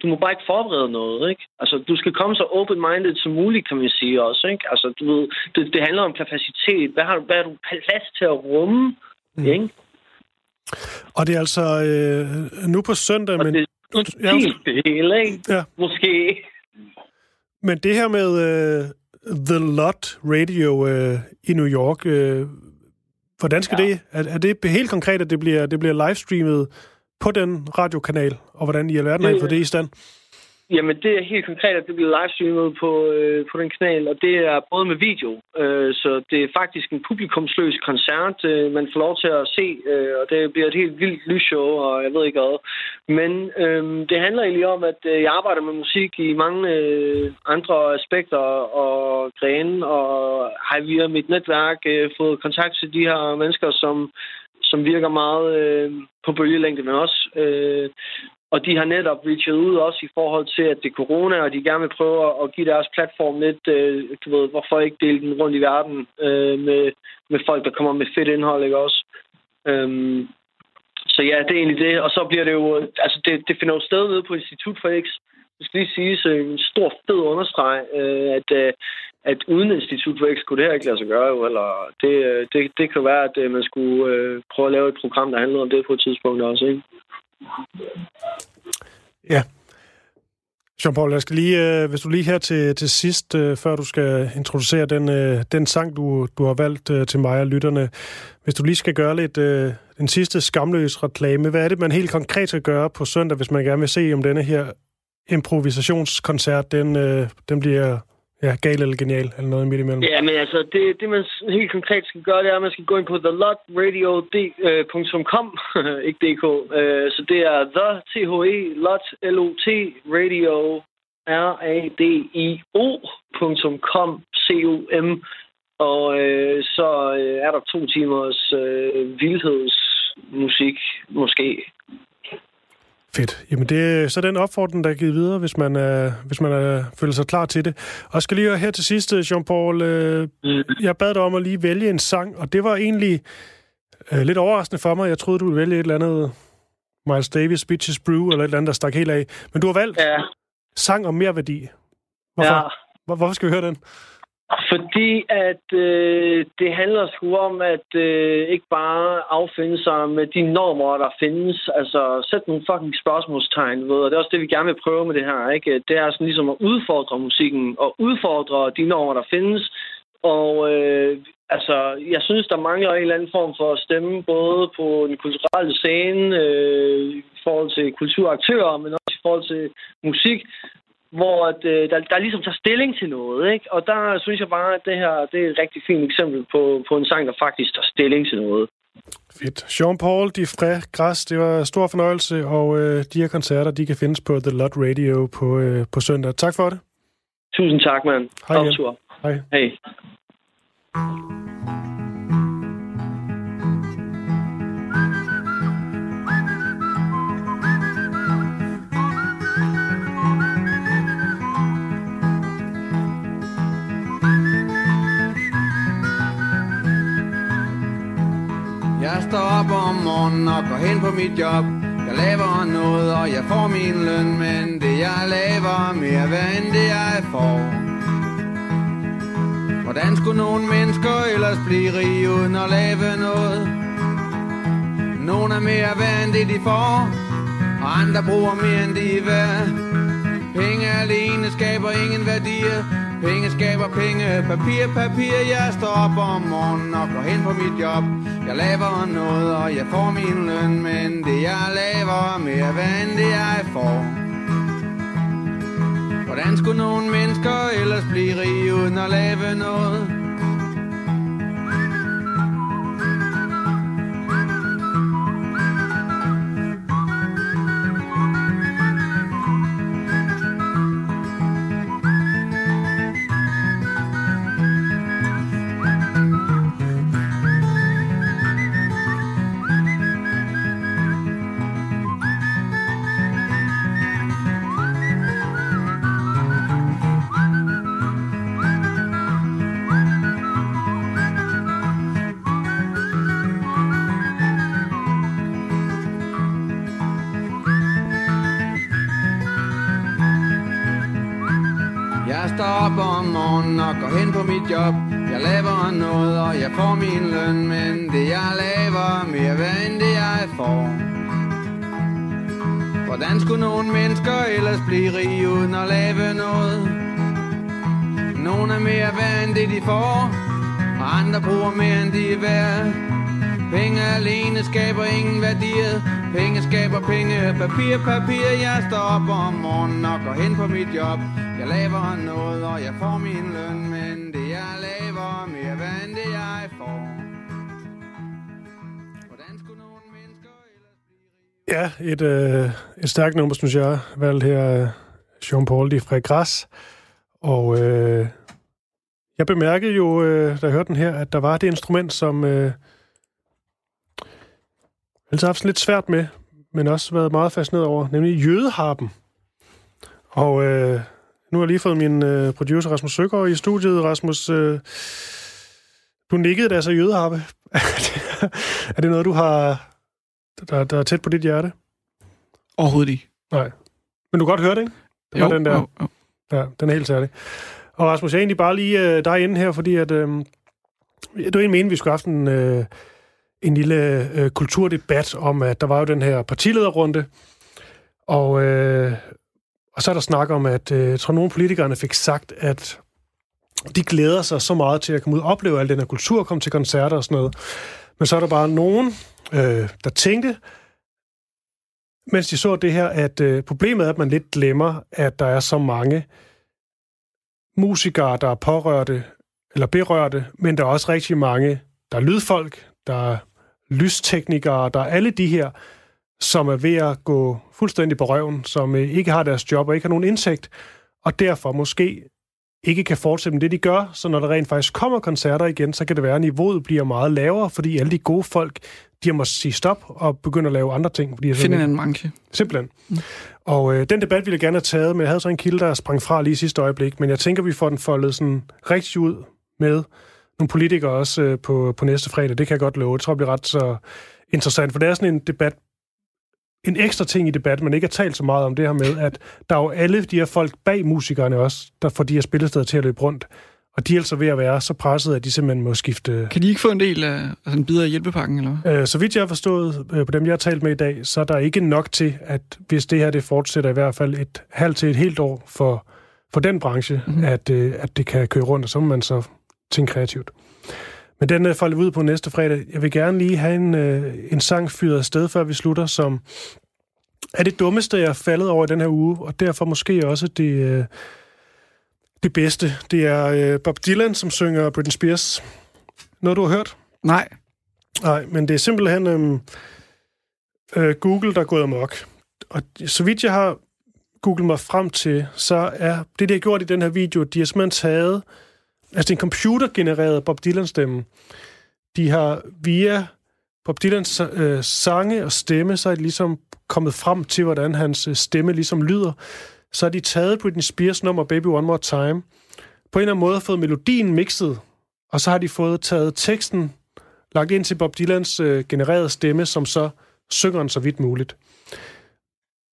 du må bare ikke forberede noget, ikke? Altså, du skal komme så open-minded som muligt, kan man sige også, ikke? Altså, du ved, det, det handler om kapacitet. Hvad har du, hvad har du plads til at rumme, mm. ikke? Og det er altså øh, nu på søndag, og men... Det, ja, det hele, ikke? Ja. Måske. Men det her med uh, The Lot Radio uh, i New York, uh, hvordan skal ja. det... Er, er det helt konkret, at det bliver, det bliver livestreamet på den radiokanal, og hvordan i alverden har I fået det i stand? Jamen, det er helt konkret, at det bliver livestreamet på, øh, på den kanal, og det er både med video, øh, så det er faktisk en publikumsløs koncert, øh, man får lov til at se, øh, og det bliver et helt vildt lysshow, og jeg ved ikke hvad. Men øh, det handler egentlig om, at øh, jeg arbejder med musik i mange øh, andre aspekter og grene, og har via mit netværk øh, fået kontakt til de her mennesker, som som virker meget øh, på bølgelængde, men også øh, og de har netop reachet ud også i forhold til, at det er corona, og de gerne vil prøve at give deres platform lidt, øh, du ved, hvorfor ikke dele den rundt i verden øh, med, med folk, der kommer med fedt indhold, ikke også? Øhm, så ja, det er egentlig det. Og så bliver det jo, altså det, det finder jo sted nede på Institut for X. Det skal lige sige, øh, en stor fed understreg, øh, at, øh, at uden Institut for X kunne det her ikke lade sig gøre jo, eller det, øh, det, det kan være, at øh, man skulle øh, prøve at lave et program, der handler om det på et tidspunkt også, ikke? Ja. Jean-Paul, jeg skal lige, øh, hvis du lige her til, til sidst, øh, før du skal introducere den, øh, den sang, du, du har valgt øh, til mig og lytterne, hvis du lige skal gøre lidt øh, den sidste skamløs reklame, hvad er det, man helt konkret skal gøre på søndag, hvis man gerne vil se, om denne her improvisationskoncert, den, øh, den bliver Ja, gal eller genial, eller noget midt imellem. Ja, men altså, det, det man helt konkret skal gøre, det er, at man skal gå ind på thelotradio.com, øh, ikke dk. Øh, så det er the, t-h-e, lot, l-o-t, radio, r-a-d-i-o.com, c-o-m. Og øh, så øh, er der to timers øh, vildhedsmusik, måske. Fedt. Jamen det er så den opfordring, der er givet videre, hvis man, er, hvis man er, føler sig klar til det. Og skal lige her til sidst, Jean-Paul. Øh. Jeg bad dig om at lige vælge en sang, og det var egentlig øh, lidt overraskende for mig. Jeg troede, du ville vælge et eller andet Miles Davis, Bitches Brew, eller et eller andet, der stak helt af. Men du har valgt ja. sang om mere værdi. Hvorfor? Ja. Hvor, hvorfor skal vi høre den? Fordi at øh, det handler sgu om at øh, ikke bare affinde sig med de normer, der findes. Altså, sæt nogle fucking spørgsmålstegn ved, og det er også det, vi gerne vil prøve med det her. Ikke? Det er sådan ligesom at udfordre musikken, og udfordre de normer, der findes. Og øh, altså, jeg synes, der mangler en eller anden form for stemme, både på den kulturelle scene, øh, i forhold til kulturaktører, men også i forhold til musik, hvor at, øh, der, der ligesom tager stilling til noget. Ikke? Og der synes jeg bare, at det her det er et rigtig fint eksempel på, på en sang, der faktisk tager stilling til noget. Fedt. Jean-Paul de Fré Græs, det var stor fornøjelse, og øh, de her koncerter, de kan findes på The Lot Radio på, øh, på søndag. Tak for det. Tusind tak, mand. Hej. Hej. Hej. Jeg står op morgenen og går hen på mit job. Jeg laver noget, og jeg får min løn, men det jeg laver mere værd end det jeg får. Hvordan skulle nogle mennesker ellers blive rige uden at lave noget? Nogle er mere værd end det de får, og andre bruger mere end de er værd. Penge alene skaber ingen værdier, Penge skaber penge, papir, papir Jeg står op om morgenen og går hen på mit job Jeg laver noget, og jeg får min løn Men det jeg laver er mere værd end det jeg får Hvordan skulle nogle mennesker ellers blive rige uden at lave noget? Job. Jeg laver noget, og jeg får min løn Men det jeg laver mere værd end det jeg får. Hvordan skulle nogle mennesker ellers blive rige uden at lave noget? Nogle er mere værd end det de får Og andre bruger mere end de er værd. Penge alene skaber ingen værdier. Penge skaber penge, papir, papir Jeg står op om morgenen og går hen på mit job. Jeg laver noget, og jeg får min løn. Ja, et, øh, et stærkt nummer, synes jeg, valgt her øh, Jean Paul de Fregras. Og øh, jeg bemærkede jo, øh, da jeg hørte den her, at der var det instrument, som øh, altid haft lidt svært med, men også været meget fascineret over, nemlig jødeharpen. Og øh, nu har jeg lige fået min øh, producer Rasmus Søgaard i studiet. Rasmus, øh, du nikkede da så jødeharpe. er det noget, du har, der, der er tæt på dit hjerte? Overhovedet ikke. Nej. Men du kan godt høre det, ikke? Det jo, den der. Jo, jo. Ja, den er helt særlig. Og Rasmus, jeg er egentlig bare lige øh, dig inde her, fordi at, øh, var egentlig vi skulle have haft en, øh, en lille øh, kulturdebat om, at der var jo den her partilederrunde, og, øh, og så er der snak om, at øh, jeg tror, nogle politikerne fik sagt, at de glæder sig så meget til at komme ud og opleve al den her kultur, komme til koncerter og sådan noget. Men så er der bare nogen, øh, der tænkte, mens de så det her, at øh, problemet er, at man lidt glemmer, at der er så mange musikere, der er pårørte eller berørte, men der er også rigtig mange, der er lydfolk, der er lysteknikere, der er alle de her, som er ved at gå fuldstændig på røven, som øh, ikke har deres job og ikke har nogen indsigt, og derfor måske ikke kan fortsætte med det, de gør, så når der rent faktisk kommer koncerter igen, så kan det være, at niveauet bliver meget lavere, fordi alle de gode folk, de har måttet sige stop og begynde at lave andre ting. Fordi Finde en manche. Simpelthen. Mm. Og øh, den debat ville jeg gerne have taget, men jeg havde så en kilde, der sprang fra lige i sidste øjeblik, men jeg tænker, vi får den foldet sådan rigtig ud med nogle politikere også øh, på, på næste fredag. Det kan jeg godt love. Det tror jeg bliver ret så interessant, for det er sådan en debat, en ekstra ting i debatten, man ikke har talt så meget om det her med, at der er jo alle de her folk bag musikerne også, der får de her spillesteder til at løbe rundt. Og de er altså ved at være så presset, at de simpelthen må skifte... Kan de ikke få en del af altså en bidder af hjælpepakken, eller øh, Så vidt jeg har forstået øh, på dem, jeg har talt med i dag, så er der ikke nok til, at hvis det her det fortsætter i hvert fald et halvt til et helt år for, for den branche, mm-hmm. at, øh, at det kan køre rundt, og så må man så tænke kreativt. Men den øh, falder ud på næste fredag. Jeg vil gerne lige have en, øh, en sang fyret afsted, før vi slutter, som er det dummeste, jeg er faldet over i den her uge, og derfor måske også det, øh, det bedste. Det er øh, Bob Dylan, som synger Britney Spears. Noget, du har hørt? Nej. Nej, men det er simpelthen øh, øh, Google, der er gået amok. Og så vidt jeg har googlet mig frem til, så er det, de har gjort i den her video, de har simpelthen taget Altså, det er en computergenereret Bob Dylan-stemme. De har via Bob Dylans øh, sange og stemme, så er de ligesom kommet frem til, hvordan hans øh, stemme ligesom lyder. Så har de taget Britney Spears nummer Baby One More Time, på en eller anden måde fået melodien mixet, og så har de fået taget teksten lagt ind til Bob Dylans øh, genererede stemme, som så synger den så vidt muligt.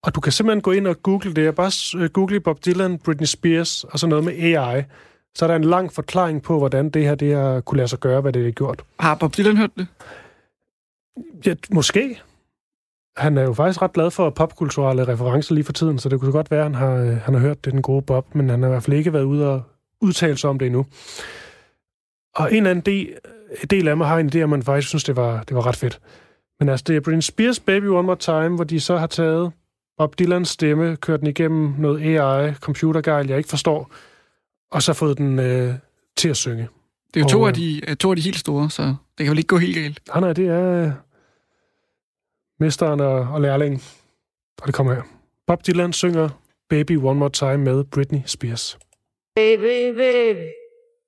Og du kan simpelthen gå ind og google det. Bare øh, google Bob Dylan, Britney Spears og så noget med AI. Så er der en lang forklaring på, hvordan det her det har kunne lade sig gøre, hvad det har gjort. Har Bob Dylan hørt det? Ja, måske. Han er jo faktisk ret glad for popkulturelle referencer lige for tiden, så det kunne godt være, at han har, øh, han har hørt det, den gode Bob, men han har i hvert fald ikke været ude og udtale sig om det endnu. Og en eller anden del, del af mig har en idé, at man faktisk synes, det var, det var ret fedt. Men altså, det er Britney Spears Baby One More Time, hvor de så har taget Bob Dylans stemme, kørt den igennem noget AI, computergejl, jeg ikke forstår, og så fået den øh, til at synge. Det er jo Og, to, af de, øh, to af de helt store, så det kan vel ikke gå helt galt. Nej, nej, det er øh, mesteren og, og lærlingen. Og det kommer her. Bob Dylan synger Baby One More Time med Britney Spears. Baby, baby,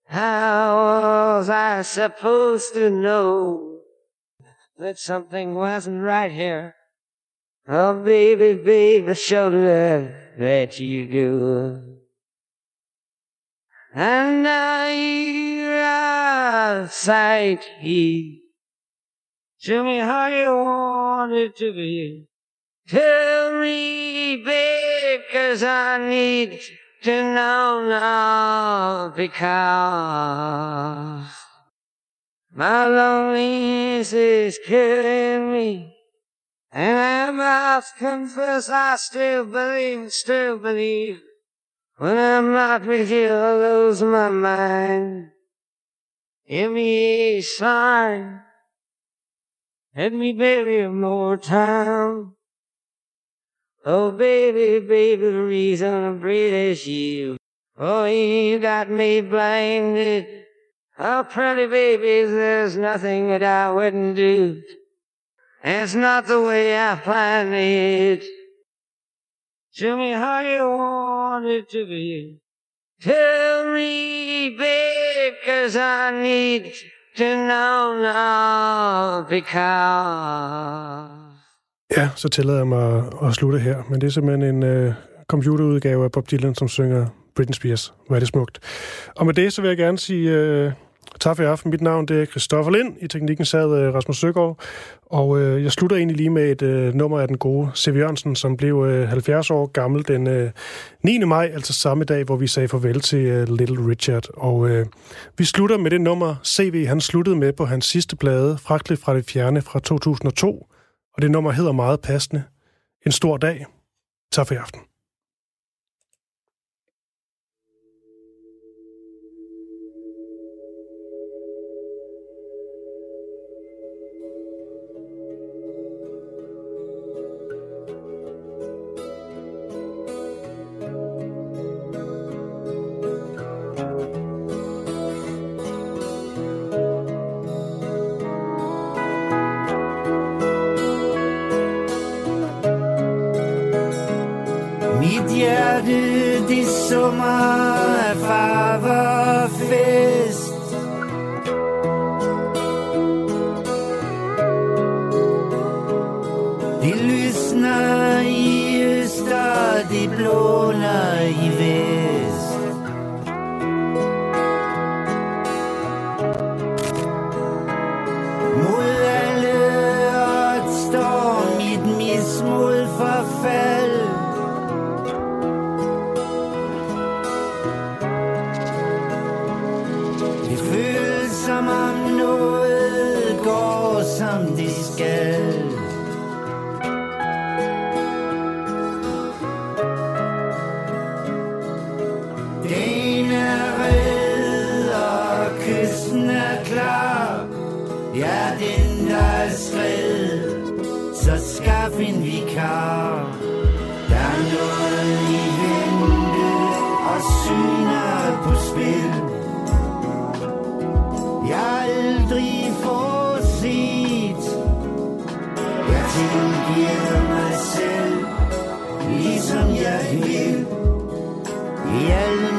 how was I supposed to know that something wasn't right here? Oh, baby, baby, show that you do. And I outside here. Tell me how you want it to be. Tell me, baby, cause I need to know now because my loneliness is killing me. And I must confess I still believe, still believe. When I'm not with you, I lose my mind. Give me a sign. Let me baby more time. Oh, baby, baby, the reason I'm breathe is you. Oh, you got me blinded. Oh, pretty baby, there's nothing that I wouldn't do. It's not the way I planned it. Show me how you want it to be. Tell me, baby, cause I need to know now because... Ja, så tillader jeg mig at, at slutte her, men det er simpelthen en øh, computerudgave af Bob Dylan, som synger Britney Spears. Hvor er det smukt. Og med det, så vil jeg gerne sige øh, tak for i aften. Mit navn det er Christoffer Lind. I teknikken sad øh, Rasmus Søgaard. Og øh, jeg slutter egentlig lige med et øh, nummer af den gode C.V. Jørgensen, som blev øh, 70 år gammel den øh, 9. maj, altså samme dag, hvor vi sagde farvel til øh, Little Richard. Og øh, vi slutter med det nummer, C.V. han sluttede med på hans sidste plade, Fragtligt fra det fjerne fra 2002. Og det nummer hedder meget passende En stor dag. Tak for i aften. Ja, den der er skred, så skaff en vikar. Der er noget i vente, og syner på spil. Jeg aldrig får set Jeg tilgiver mig selv Ligesom jeg vil I alle